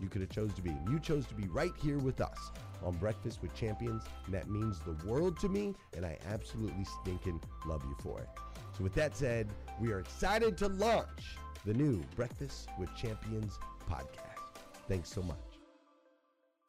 you could have chose to be, you chose to be right here with us on Breakfast with Champions, and that means the world to me, and I absolutely stinking love you for it. So, with that said, we are excited to launch the new Breakfast with Champions podcast. Thanks so much.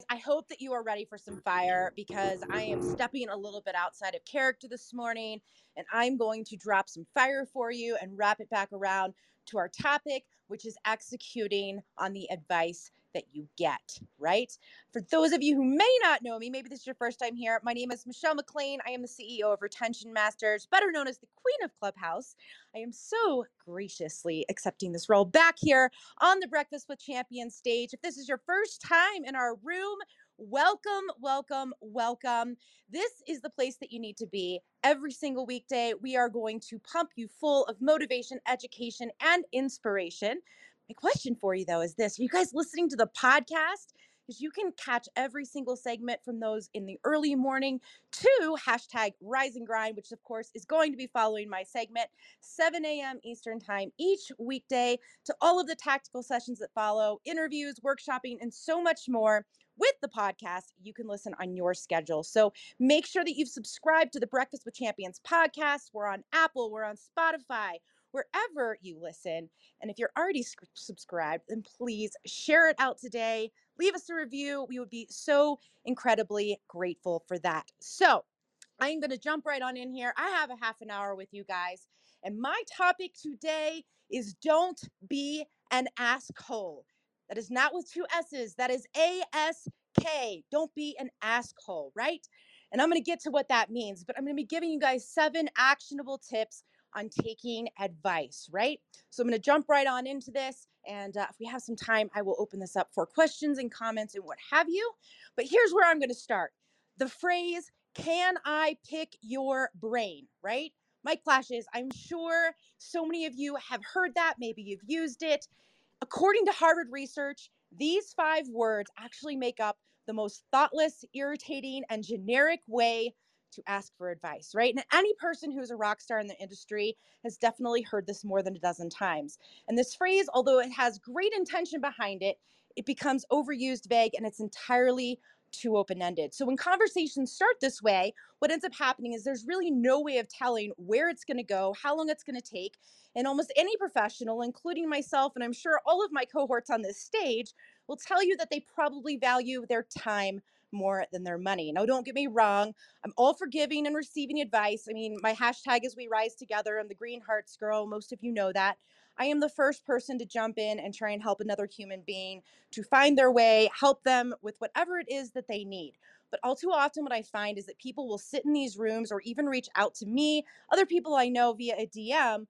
I hope that you are ready for some fire because I am stepping a little bit outside of character this morning and I'm going to drop some fire for you and wrap it back around to our topic, which is executing on the advice that you get, right? For those of you who may not know me, maybe this is your first time here, my name is Michelle McLean. I am the CEO of Retention Masters, better known as the Queen of Clubhouse. I am so graciously accepting this role back here on the Breakfast with Champions stage. If this is your first time in our room, Welcome, welcome, welcome. This is the place that you need to be every single weekday. We are going to pump you full of motivation, education, and inspiration. My question for you, though, is this Are you guys listening to the podcast? Because you can catch every single segment from those in the early morning to hashtag rise and grind, which of course is going to be following my segment, 7 a.m. Eastern Time each weekday, to all of the tactical sessions that follow, interviews, workshopping, and so much more with the podcast, you can listen on your schedule. So make sure that you've subscribed to the Breakfast with Champions podcast. We're on Apple, we're on Spotify, wherever you listen. And if you're already subscribed, then please share it out today. Leave us a review. We would be so incredibly grateful for that. So, I'm going to jump right on in here. I have a half an hour with you guys. And my topic today is don't be an askhole. That is not with two S's. That is A S K. Don't be an askhole, right? And I'm going to get to what that means, but I'm going to be giving you guys seven actionable tips on taking advice, right? So I'm going to jump right on into this. And uh, if we have some time, I will open this up for questions and comments and what have you. But here's where I'm going to start the phrase, can I pick your brain, right? Mic flashes, I'm sure so many of you have heard that. Maybe you've used it. According to Harvard research, these five words actually make up the most thoughtless, irritating, and generic way to ask for advice, right? And any person who's a rock star in the industry has definitely heard this more than a dozen times. And this phrase, although it has great intention behind it, it becomes overused, vague, and it's entirely too open ended. So when conversations start this way, what ends up happening is there's really no way of telling where it's going to go, how long it's going to take. And almost any professional, including myself, and I'm sure all of my cohorts on this stage, will tell you that they probably value their time more than their money. Now, don't get me wrong. I'm all for giving and receiving advice. I mean, my hashtag is We Rise Together. I'm the Green Hearts girl. Most of you know that. I am the first person to jump in and try and help another human being to find their way, help them with whatever it is that they need. But all too often, what I find is that people will sit in these rooms or even reach out to me, other people I know via a DM,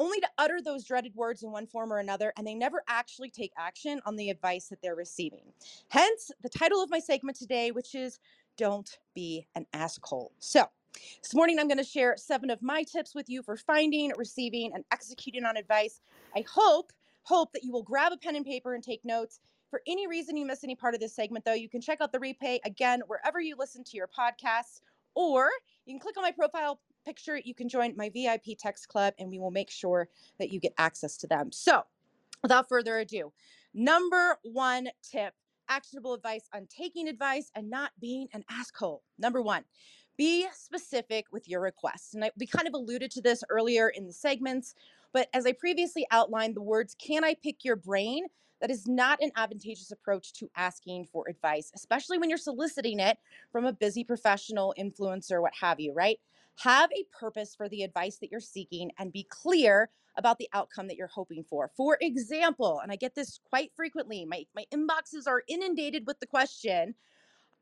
only to utter those dreaded words in one form or another, and they never actually take action on the advice that they're receiving. Hence, the title of my segment today, which is Don't Be an Askhole. So, this morning, I'm going to share seven of my tips with you for finding, receiving, and executing on advice. I hope, hope that you will grab a pen and paper and take notes. For any reason you miss any part of this segment, though, you can check out the replay again wherever you listen to your podcasts, or you can click on my profile picture. You can join my VIP text club, and we will make sure that you get access to them. So, without further ado, number one tip actionable advice on taking advice and not being an askhole. Number one, be specific with your requests. And I, we kind of alluded to this earlier in the segments, but as I previously outlined, the words, can I pick your brain? That is not an advantageous approach to asking for advice, especially when you're soliciting it from a busy professional, influencer, what have you, right? Have a purpose for the advice that you're seeking and be clear about the outcome that you're hoping for. For example, and I get this quite frequently, my, my inboxes are inundated with the question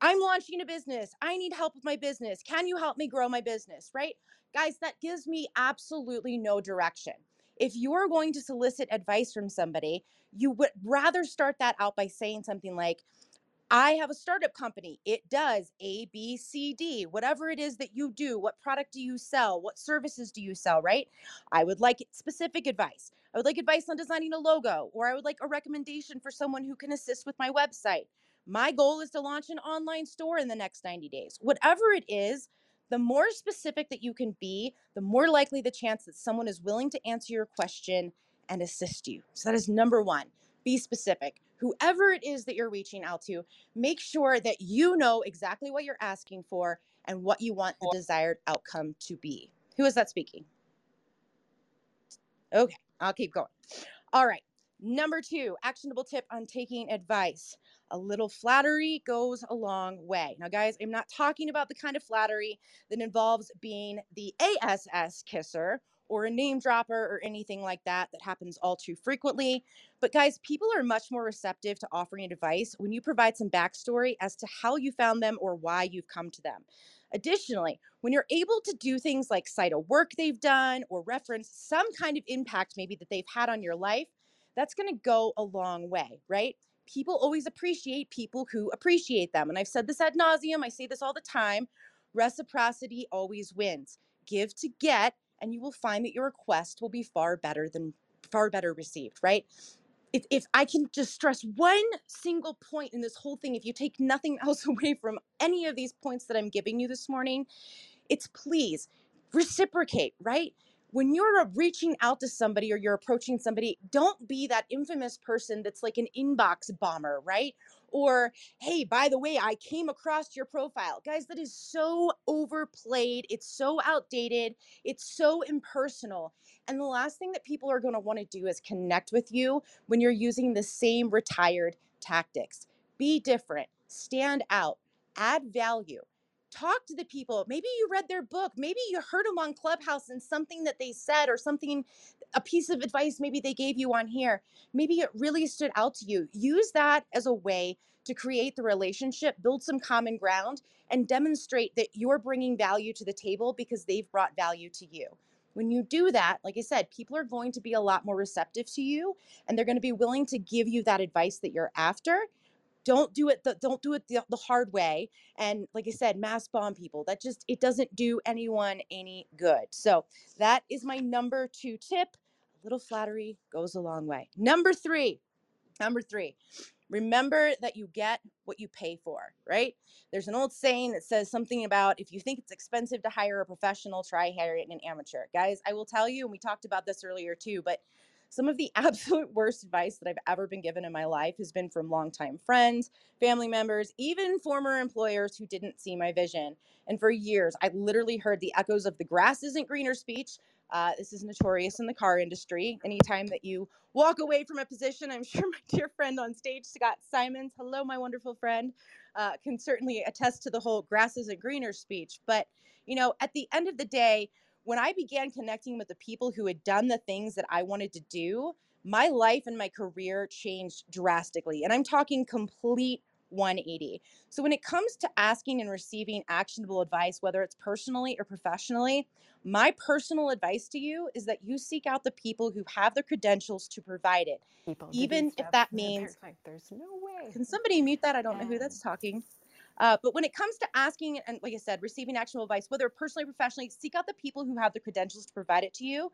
I'm launching a business. I need help with my business. Can you help me grow my business? Right? Guys, that gives me absolutely no direction. If you're going to solicit advice from somebody, you would rather start that out by saying something like, I have a startup company. It does A, B, C, D, whatever it is that you do. What product do you sell? What services do you sell, right? I would like specific advice. I would like advice on designing a logo, or I would like a recommendation for someone who can assist with my website. My goal is to launch an online store in the next 90 days. Whatever it is, the more specific that you can be, the more likely the chance that someone is willing to answer your question and assist you. So that is number one. Be specific. Whoever it is that you're reaching out to, make sure that you know exactly what you're asking for and what you want the desired outcome to be. Who is that speaking? Okay, I'll keep going. All right. Number two, actionable tip on taking advice. A little flattery goes a long way. Now, guys, I'm not talking about the kind of flattery that involves being the ASS kisser or a name dropper or anything like that that happens all too frequently. But guys, people are much more receptive to offering advice when you provide some backstory as to how you found them or why you've come to them. Additionally, when you're able to do things like cite a work they've done or reference some kind of impact maybe that they've had on your life, that's going to go a long way, right? People always appreciate people who appreciate them. And I've said this ad nauseum, I say this all the time reciprocity always wins. Give to get, and you will find that your request will be far better than far better received, right? If, if I can just stress one single point in this whole thing, if you take nothing else away from any of these points that I'm giving you this morning, it's please reciprocate, right? when you're reaching out to somebody or you're approaching somebody, don't be that infamous person that's like an inbox bomber, right? Or, hey, by the way, I came across your profile. Guys, that is so overplayed. It's so outdated. It's so impersonal. And the last thing that people are going to want to do is connect with you when you're using the same retired tactics. Be different, stand out, add value talk to the people. Maybe you read their book. Maybe you heard them on Clubhouse and something that they said or something, a piece of advice maybe they gave you on here. Maybe it really stood out to you. Use that as a way to create the relationship, build some common ground, and demonstrate that you're bringing value to the table because they've brought value to you. When you do that, like I said, people are going to be a lot more receptive to you and they're going to be willing to give you that advice that you're after don't do it the, don't do it the, the hard way and like i said mass bomb people that just it doesn't do anyone any good. So that is my number two tip a little flattery goes a long way. Number three number three remember that you get what you pay for right? There's an old saying that says something about if you think it's expensive to hire a professional try hiring an amateur. Guys i will tell you and we talked about this earlier too but some of the absolute worst advice that I've ever been given in my life has been from longtime friends, family members, even former employers who didn't see my vision. And for years, I literally heard the echoes of the grass isn't greener speech. Uh, this is notorious in the car industry. Anytime that you walk away from a position, I'm sure my dear friend on stage, Scott Simons, hello, my wonderful friend, uh, can certainly attest to the whole grass isn't greener speech. But, you know, at the end of the day, when I began connecting with the people who had done the things that I wanted to do, my life and my career changed drastically. And I'm talking complete 180. So when it comes to asking and receiving actionable advice, whether it's personally or professionally, my personal advice to you is that you seek out the people who have the credentials to provide it. People even if that means like there's no way. Can somebody mute that? I don't yeah. know who that's talking. Uh, but when it comes to asking and, like I said, receiving actionable advice, whether personally or professionally, seek out the people who have the credentials to provide it to you.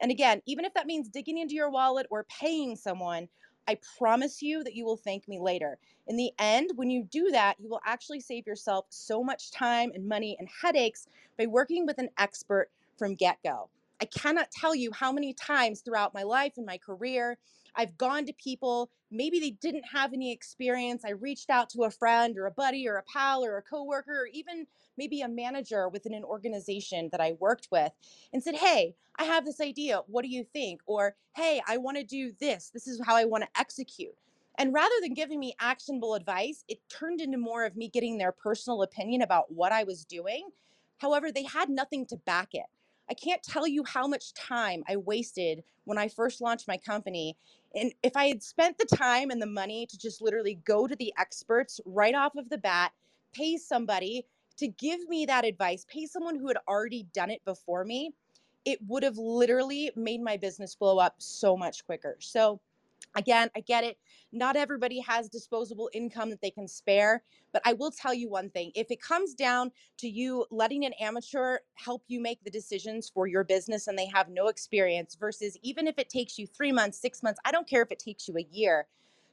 And again, even if that means digging into your wallet or paying someone, I promise you that you will thank me later. In the end, when you do that, you will actually save yourself so much time and money and headaches by working with an expert from get go. I cannot tell you how many times throughout my life and my career I've gone to people, maybe they didn't have any experience. I reached out to a friend or a buddy or a pal or a coworker or even maybe a manager within an organization that I worked with and said, Hey, I have this idea. What do you think? Or, Hey, I want to do this. This is how I want to execute. And rather than giving me actionable advice, it turned into more of me getting their personal opinion about what I was doing. However, they had nothing to back it. I can't tell you how much time I wasted when I first launched my company. And if I had spent the time and the money to just literally go to the experts right off of the bat, pay somebody to give me that advice, pay someone who had already done it before me, it would have literally made my business blow up so much quicker. So, Again, I get it. Not everybody has disposable income that they can spare, but I will tell you one thing. If it comes down to you letting an amateur help you make the decisions for your business and they have no experience, versus even if it takes you three months, six months, I don't care if it takes you a year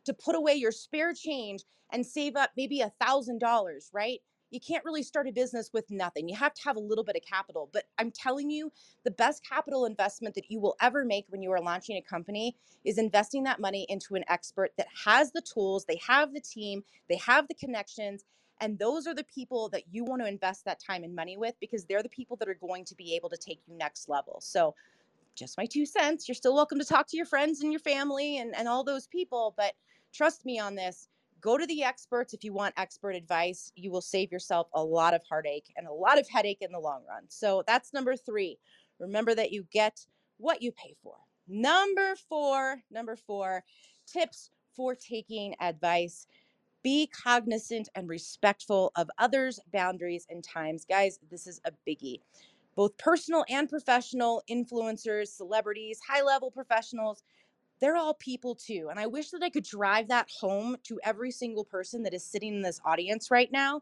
to put away your spare change and save up maybe a thousand dollars, right? You can't really start a business with nothing. You have to have a little bit of capital. But I'm telling you, the best capital investment that you will ever make when you are launching a company is investing that money into an expert that has the tools, they have the team, they have the connections. And those are the people that you want to invest that time and money with because they're the people that are going to be able to take you next level. So, just my two cents. You're still welcome to talk to your friends and your family and, and all those people. But trust me on this go to the experts if you want expert advice. You will save yourself a lot of heartache and a lot of headache in the long run. So that's number three. Remember that you get what you pay for. Number four, number four, tips for taking advice. Be cognizant and respectful of others' boundaries and times. Guys, this is a biggie. Both personal and professional influencers, celebrities, high level professionals, they're all people too. And I wish that I could drive that home to every single person that is sitting in this audience right now.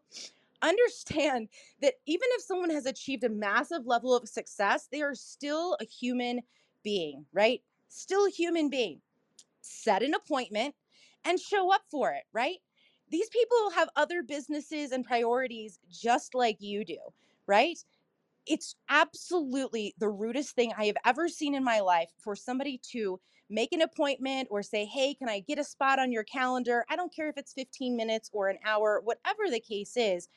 Understand that even if someone has achieved a massive level of success, they are still a human being, right? Still a human being. Set an appointment and show up for it, right? These people have other businesses and priorities just like you do, right? It's absolutely the rudest thing I have ever seen in my life for somebody to make an appointment or say, Hey, can I get a spot on your calendar? I don't care if it's 15 minutes or an hour, whatever the case is.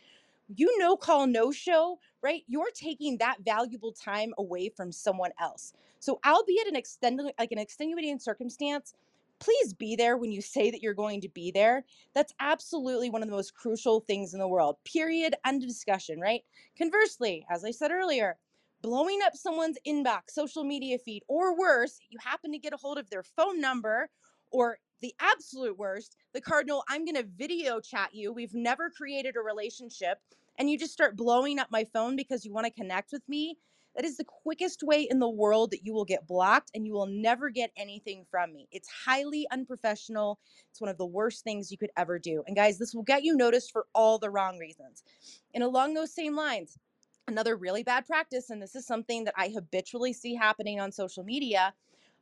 You no call, no show, right? You're taking that valuable time away from someone else. So, albeit an extended, like an extenuating circumstance, please be there when you say that you're going to be there. That's absolutely one of the most crucial things in the world. Period. End of discussion, right? Conversely, as I said earlier, blowing up someone's inbox, social media feed, or worse, you happen to get a hold of their phone number, or the absolute worst, the cardinal, I'm going to video chat you. We've never created a relationship, and you just start blowing up my phone because you want to connect with me. That is the quickest way in the world that you will get blocked and you will never get anything from me. It's highly unprofessional. It's one of the worst things you could ever do. And guys, this will get you noticed for all the wrong reasons. And along those same lines, Another really bad practice, and this is something that I habitually see happening on social media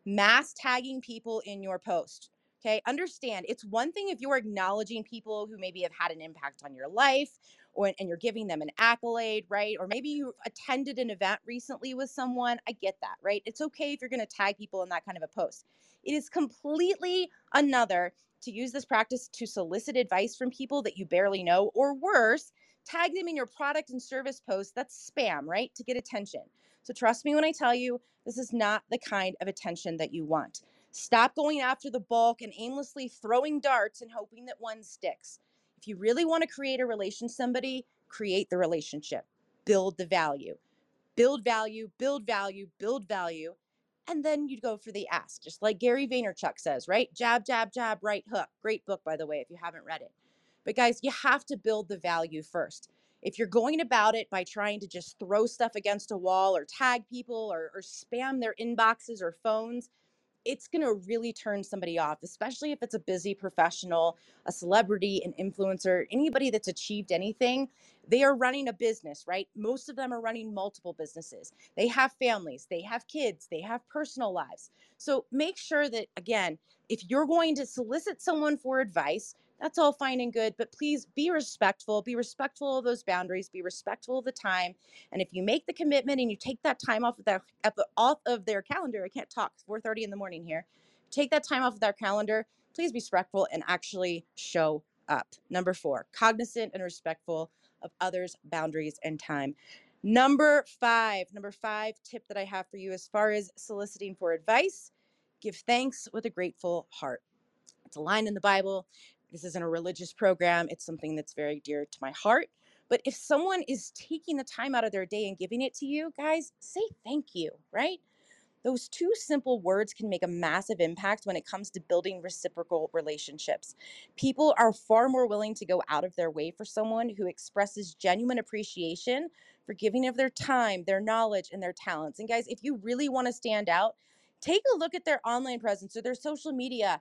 mass tagging people in your post. Okay, understand it's one thing if you're acknowledging people who maybe have had an impact on your life or and you're giving them an accolade, right? Or maybe you attended an event recently with someone. I get that, right? It's okay if you're going to tag people in that kind of a post. It is completely another to use this practice to solicit advice from people that you barely know, or worse, tag them in your product and service post. That's spam, right? To get attention. So trust me when I tell you, this is not the kind of attention that you want. Stop going after the bulk and aimlessly throwing darts and hoping that one sticks. If you really want to create a relation somebody, create the relationship. Build the value. Build value, build value, build value. And then you'd go for the ask, just like Gary Vaynerchuk says, right? Jab, jab, jab, right hook. Great book, by the way, if you haven't read it. But guys, you have to build the value first. If you're going about it by trying to just throw stuff against a wall or tag people or, or spam their inboxes or phones, it's going to really turn somebody off, especially if it's a busy professional, a celebrity, an influencer, anybody that's achieved anything. They are running a business, right? Most of them are running multiple businesses. They have families, they have kids, they have personal lives. So make sure that, again, if you're going to solicit someone for advice, that's all fine and good, but please be respectful. Be respectful of those boundaries. Be respectful of the time. And if you make the commitment and you take that time off of their off of their calendar, I can't talk. 4:30 in the morning here. Take that time off of their calendar. Please be respectful and actually show up. Number four, cognizant and respectful of others' boundaries and time. Number five, number five tip that I have for you as far as soliciting for advice give thanks with a grateful heart. It's a line in the Bible. This isn't a religious program, it's something that's very dear to my heart. But if someone is taking the time out of their day and giving it to you, guys, say thank you, right? Those two simple words can make a massive impact when it comes to building reciprocal relationships. People are far more willing to go out of their way for someone who expresses genuine appreciation for giving of their time, their knowledge, and their talents. And guys, if you really want to stand out, take a look at their online presence or their social media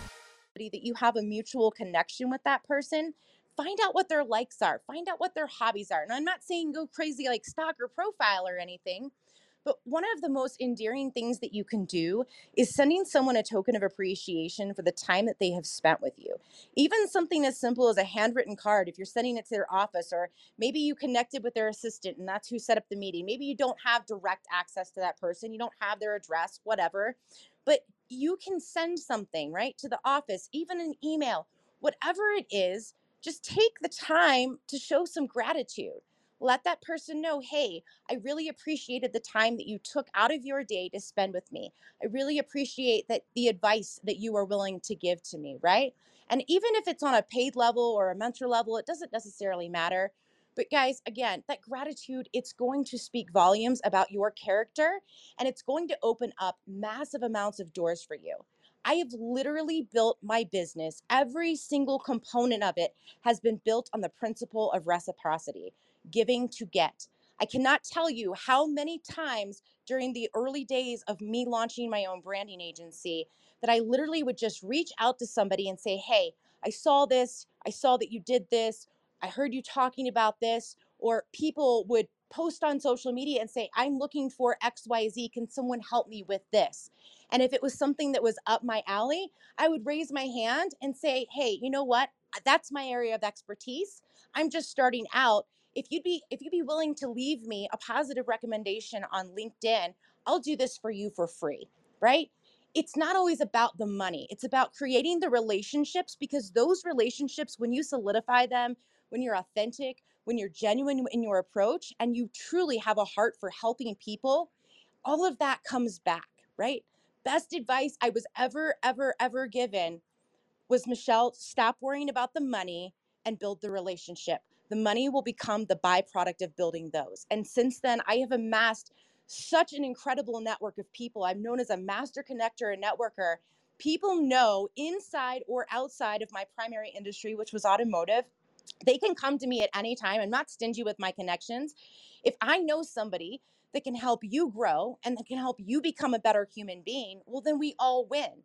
that you have a mutual connection with that person find out what their likes are find out what their hobbies are and i'm not saying go crazy like stock or profile or anything but one of the most endearing things that you can do is sending someone a token of appreciation for the time that they have spent with you. Even something as simple as a handwritten card, if you're sending it to their office, or maybe you connected with their assistant and that's who set up the meeting. Maybe you don't have direct access to that person, you don't have their address, whatever. But you can send something, right, to the office, even an email, whatever it is, just take the time to show some gratitude. Let that person know, hey, I really appreciated the time that you took out of your day to spend with me. I really appreciate that the advice that you are willing to give to me, right? And even if it's on a paid level or a mentor level, it doesn't necessarily matter. But guys, again, that gratitude, it's going to speak volumes about your character and it's going to open up massive amounts of doors for you. I have literally built my business. Every single component of it has been built on the principle of reciprocity, giving to get. I cannot tell you how many times during the early days of me launching my own branding agency that I literally would just reach out to somebody and say, Hey, I saw this. I saw that you did this. I heard you talking about this. Or people would post on social media and say, I'm looking for XYZ. Can someone help me with this? And if it was something that was up my alley, I would raise my hand and say, Hey, you know what? Uh, that's my area of expertise. I'm just starting out if you'd be if you'd be willing to leave me a positive recommendation on LinkedIn, I'll do this for you for free, right? It's not always about the money. It's about creating the relationships because those relationships when you solidify them, when you're authentic, when you're genuine in your approach and you truly have a heart for helping people, all of that comes back, right? Best advice I was ever ever ever given was Michelle, stop worrying about the money and build the relationship the money will become the byproduct of building those. And since then, I have amassed such an incredible network of people. I'm known as a master connector and networker. People know inside or outside of my primary industry, which was automotive, they can come to me at any time. I'm not stingy with my connections. If I know somebody that can help you grow and that can help you become a better human being, well, then we all win.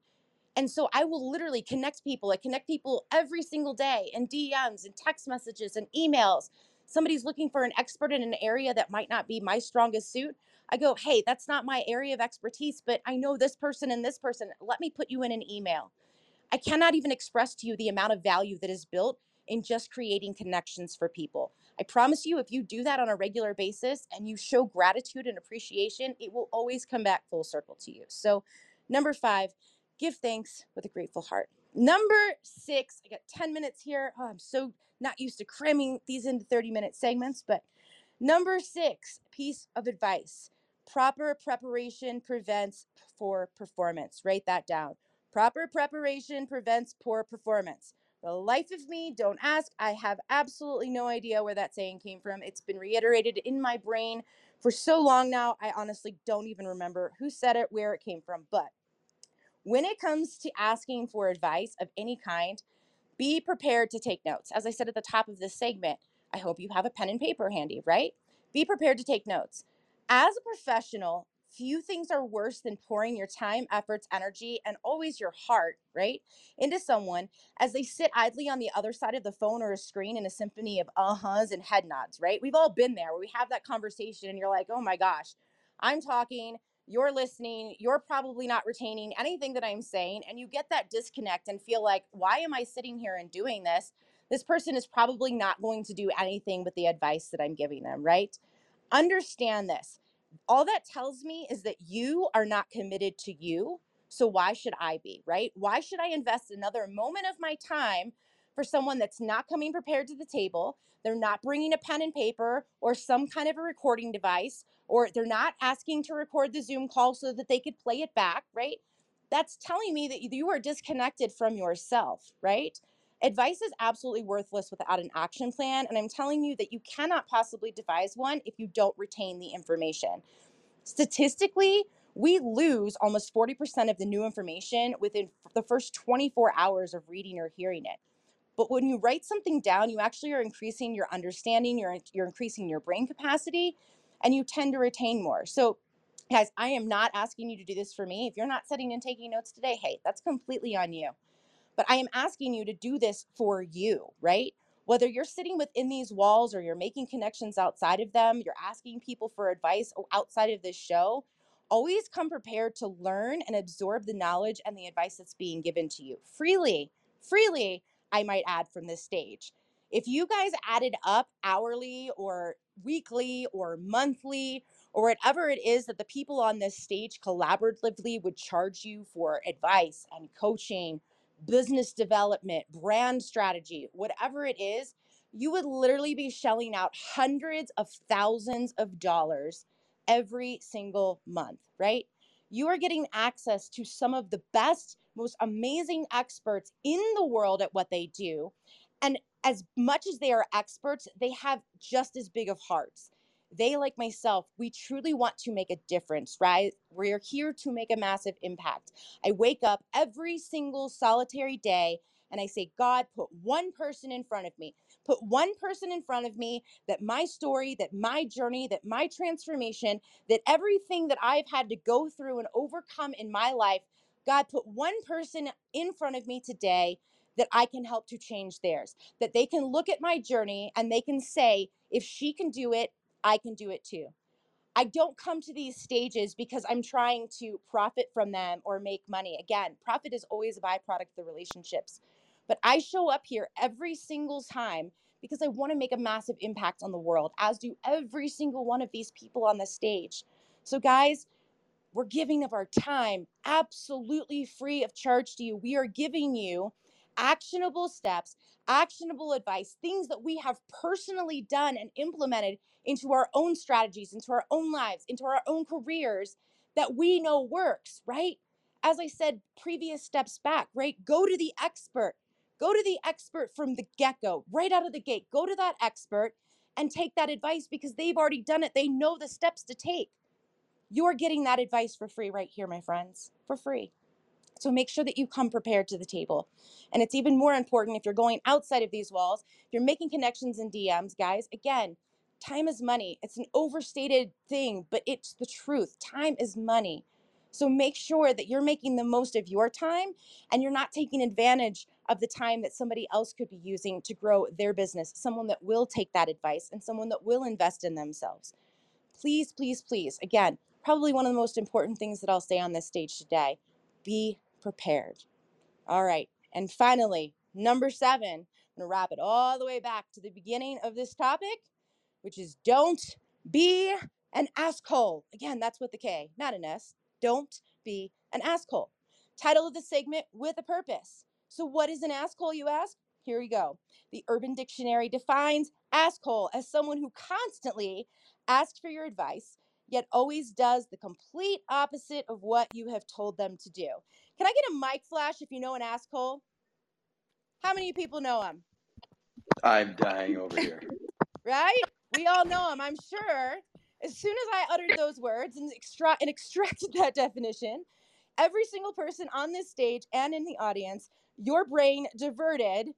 And so I will literally connect people. I connect people every single day in DMs and text messages and emails. Somebody's looking for an expert in an area that might not be my strongest suit. I go, hey, that's not my area of expertise, but I know this person and this person. Let me put you in an email. I cannot even express to you the amount of value that is built in just creating connections for people. I promise you, if you do that on a regular basis and you show gratitude and appreciation, it will always come back full circle to you. So, number five, give thanks with a grateful heart. Number six, I got 10 minutes here. Oh, I'm so not used to cramming these into 30 minute segments, but number six, piece of advice proper preparation prevents poor performance. Write that down. Proper preparation prevents poor performance. The life of me, don't ask. I have absolutely no idea where that saying came from. It's been reiterated in my brain for so long now. I honestly don't even remember who said it, where it came from, but when it comes to asking for advice of any kind, be prepared to take notes. As I said at the top of this segment, I hope you have a pen and paper handy, right? Be prepared to take notes. As a professional, few things are worse than pouring your time, efforts, energy, and always your heart, right, into someone as they sit idly on the other side of the phone or a screen in a symphony of uh huhs and head nods, right? We've all been there where we have that conversation and you're like, oh my gosh, I'm talking, you're listening, you're probably not retaining anything that I'm saying, and you get that disconnect and feel like, why am I sitting here and doing this? This person is probably not going to do anything with the advice that I'm giving them, right? Understand this. All that tells me is that you are not committed to you. So why should I be, right? Why should I invest another moment of my time for someone that's not coming prepared to the table? They're not bringing a pen and paper or some kind of a recording device or they're not asking to record the Zoom call so that they could play it back, right? That's telling me that you are disconnected from yourself, right? Advice is absolutely worthless without an action plan. And I'm telling you that you cannot possibly devise one if you don't retain the information. Statistically, we lose almost 40% of the new information within the first 24 hours of reading or hearing it. But when you write something down, you actually are increasing your understanding, you're, you're increasing your brain capacity, and you tend to retain more. So, guys, I am not asking you to do this for me. If you're not sitting and taking notes today, hey, that's completely on you. But I am asking you to do this for you, right? Whether you're sitting within these walls or you're making connections outside of them, you're asking people for advice outside of this show, always come prepared to learn and absorb the knowledge and the advice that's being given to you freely, freely, I might add from this stage. If you guys added up hourly or weekly or monthly or whatever it is that the people on this stage collaboratively would charge you for advice and coaching, business development, brand strategy, whatever it is, you would literally be shelling out hundreds of thousands of dollars every single month, right? You are getting access to some of the best, most amazing experts in the world at what they do. And as much as they are experts, they have just as big of hearts. They, like myself, we truly want to make a difference, right? We're here to make a massive impact. I wake up every single solitary day and I say, God, put one person in front of me. Put one person in front of me that my story, that my journey, that my transformation, that everything that I've had to go through and overcome in my life, God, put one person in front of me today that I can help to change theirs. That they can look at my journey and they can say, if she can do it, I can do it too. I don't come to these stages because I'm trying to profit from them or make money. Again, profit is always a byproduct of the relationships. But I show up here every single time because I want to make a massive impact on the world, as do every single one of these people on the stage. So, guys, we're giving of our time absolutely free of charge to you. We are giving you actionable steps, actionable advice, things that we have personally done and implemented into our own strategies, into our own lives, into our own careers that we know works, right? As I said, previous steps back, right? Go to the expert. Go to the expert from the get go, right out of the gate. Go to that expert and take that advice because they've already done it. They know the steps to take. You're getting that advice for free right here, my friends, for free. So make sure that you come prepared to the table. And it's even more important if you're going outside of these walls, if you're making connections in DMs, guys, again, time is money. It's an overstated thing, but it's the truth. Time is money. So make sure that you're making the most of your time and you're not taking advantage of the time that somebody else could be using to grow their business, someone that will take that advice and someone that will invest in themselves. Please, please, please, again, probably one of the most important things that I'll say on this stage today be prepared. All right. And finally, number seven, I'm going to wrap it all the way back to the beginning of this topic, which is don't be an askhole. Again, that's with the K, not an S. Don't be an askhole. Title of the segment with a purpose. So, what is an askhole, you ask? Here we go. The Urban Dictionary defines askhole as someone who constantly asks for your advice, yet always does the complete opposite of what you have told them to do. Can I get a mic flash if you know an askhole? How many people know him? I'm dying over here. Right? We all know him, I'm sure. As soon as I uttered those words and, extra- and extracted that definition, every single person on this stage and in the audience, your brain diverted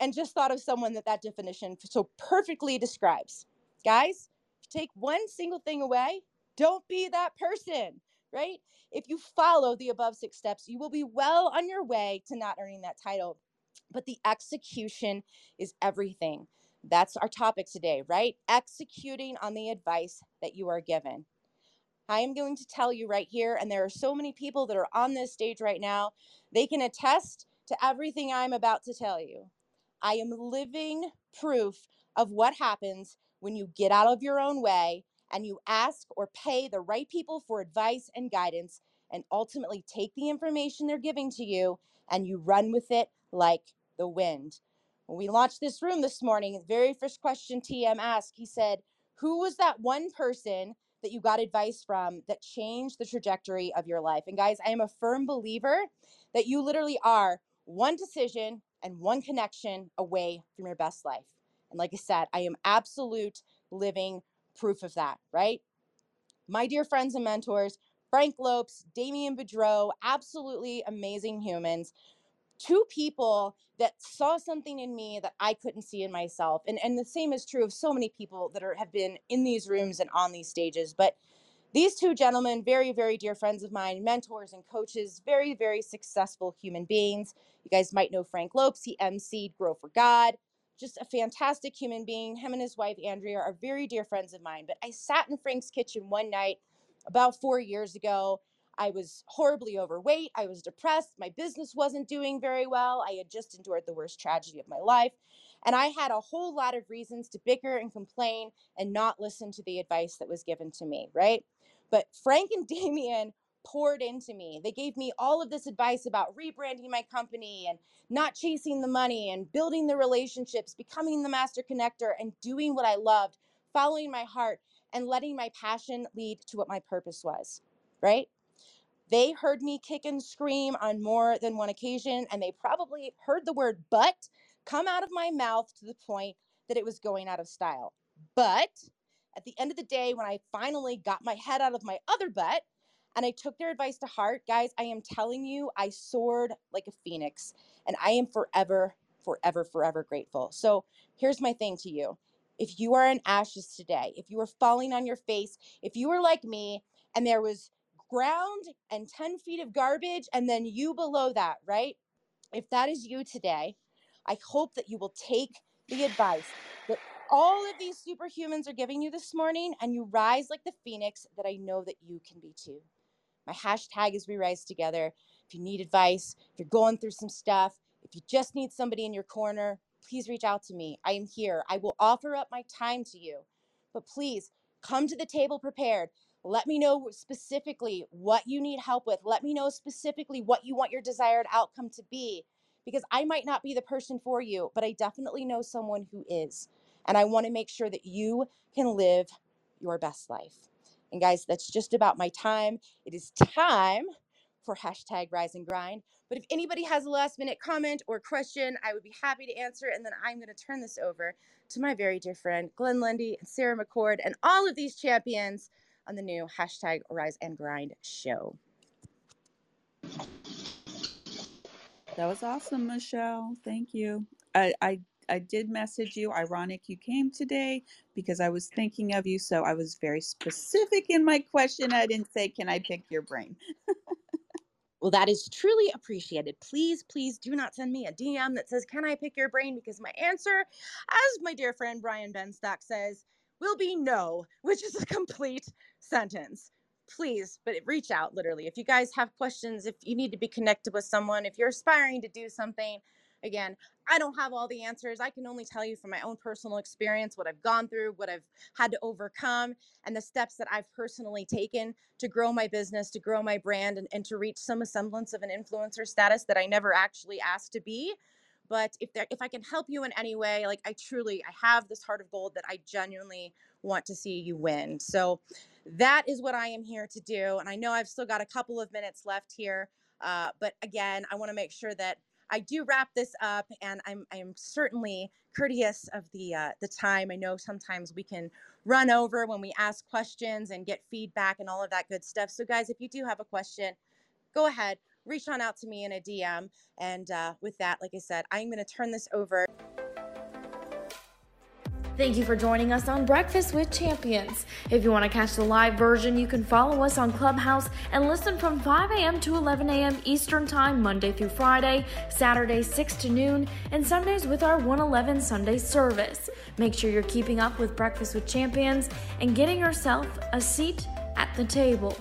and just thought of someone that that definition so perfectly describes. Guys, take one single thing away, don't be that person, right? If you follow the above six steps, you will be well on your way to not earning that title. But the execution is everything. That's our topic today, right? Executing on the advice that you are given. I am going to tell you right here, and there are so many people that are on this stage right now, they can attest to everything I'm about to tell you. I am living proof of what happens when you get out of your own way and you ask or pay the right people for advice and guidance and ultimately take the information they're giving to you and you run with it like the wind. When we launched this room this morning, the very first question TM asked, he said, Who was that one person that you got advice from that changed the trajectory of your life? And guys, I am a firm believer that you literally are one decision and one connection away from your best life. And like I said, I am absolute living proof of that, right? My dear friends and mentors, Frank Lopes, Damien Boudreau, absolutely amazing humans. Two people that saw something in me that I couldn't see in myself. And, and the same is true of so many people that are, have been in these rooms and on these stages. But these two gentlemen, very, very dear friends of mine, mentors and coaches, very, very successful human beings. You guys might know Frank Lopes. He emceed Grow for God just a fantastic human being. Him and his wife, Andrea, are very dear friends of mine. But I sat in Frank's kitchen one night about four years ago. I was horribly overweight. I was depressed. My business wasn't doing very well. I had just endured the worst tragedy of my life. And I had a whole lot of reasons to bicker and complain and not listen to the advice that was given to me, right? But Frank and Damien poured into me. They gave me all of this advice about rebranding my company and not chasing the money and building the relationships, becoming the master connector and doing what I loved, following my heart and letting my passion lead to what my purpose was, right? They heard me kick and scream on more than one occasion, and they probably heard the word but come out of my mouth to the point that it was going out of style. But at the end of the day, when I finally got my head out of my other butt and I took their advice to heart. Guys, I am telling you, I soared like a phoenix and I am forever, forever, forever grateful. So here's my thing to you. If you are in ashes today, if you are falling on your face, if you were like me and there was ground and 10 feet of garbage and then you below that, right? If that is you today, I hope that you will take the advice that all of these superhumans are giving you this morning and you rise like the phoenix that I know that you can be too. My hashtag is We Rise Together. If you need advice, if you're going through some stuff, if you just need somebody in your corner, please reach out to me. I am here. I will offer up my time to you. But please come to the table prepared. Let me know specifically what you need help with. Let me know specifically what you want your desired outcome to be because I might not be the person for you, but I definitely know someone who is. And I want to make sure that you can live your best life. And guys, that's just about my time. It is time for hashtag rise and grind. But if anybody has a last minute comment or question, I would be happy to answer. And then I'm going to turn this over to my very dear friend, Glenn Lundy and Sarah McCord, and all of these champions on the new hashtag rise and grind show. That was awesome, Michelle. Thank you. I, I I did message you. Ironic you came today because I was thinking of you. So I was very specific in my question. I didn't say, Can I pick your brain? well, that is truly appreciated. Please, please do not send me a DM that says, Can I pick your brain? Because my answer, as my dear friend Brian Benstock says, will be no, which is a complete sentence please but reach out literally if you guys have questions if you need to be connected with someone if you're aspiring to do something Again, I don't have all the answers. I can only tell you from my own personal experience what I've gone through, what I've had to overcome, and the steps that I've personally taken to grow my business, to grow my brand, and, and to reach some semblance of an influencer status that I never actually asked to be. But if there, if I can help you in any way, like I truly, I have this heart of gold that I genuinely want to see you win. So that is what I am here to do. And I know I've still got a couple of minutes left here. Uh, but again, I want to make sure that I do wrap this up, and I'm I'm certainly courteous of the uh, the time. I know sometimes we can run over when we ask questions and get feedback and all of that good stuff. So, guys, if you do have a question, go ahead, reach on out to me in a DM. And uh, with that, like I said, I'm going to turn this over. Thank you for joining us on Breakfast with Champions. If you want to catch the live version, you can follow us on Clubhouse and listen from 5 a.m. to 11 a.m. Eastern Time, Monday through Friday, Saturday 6 to noon, and Sundays with our 111 Sunday service. Make sure you're keeping up with Breakfast with Champions and getting yourself a seat at the table.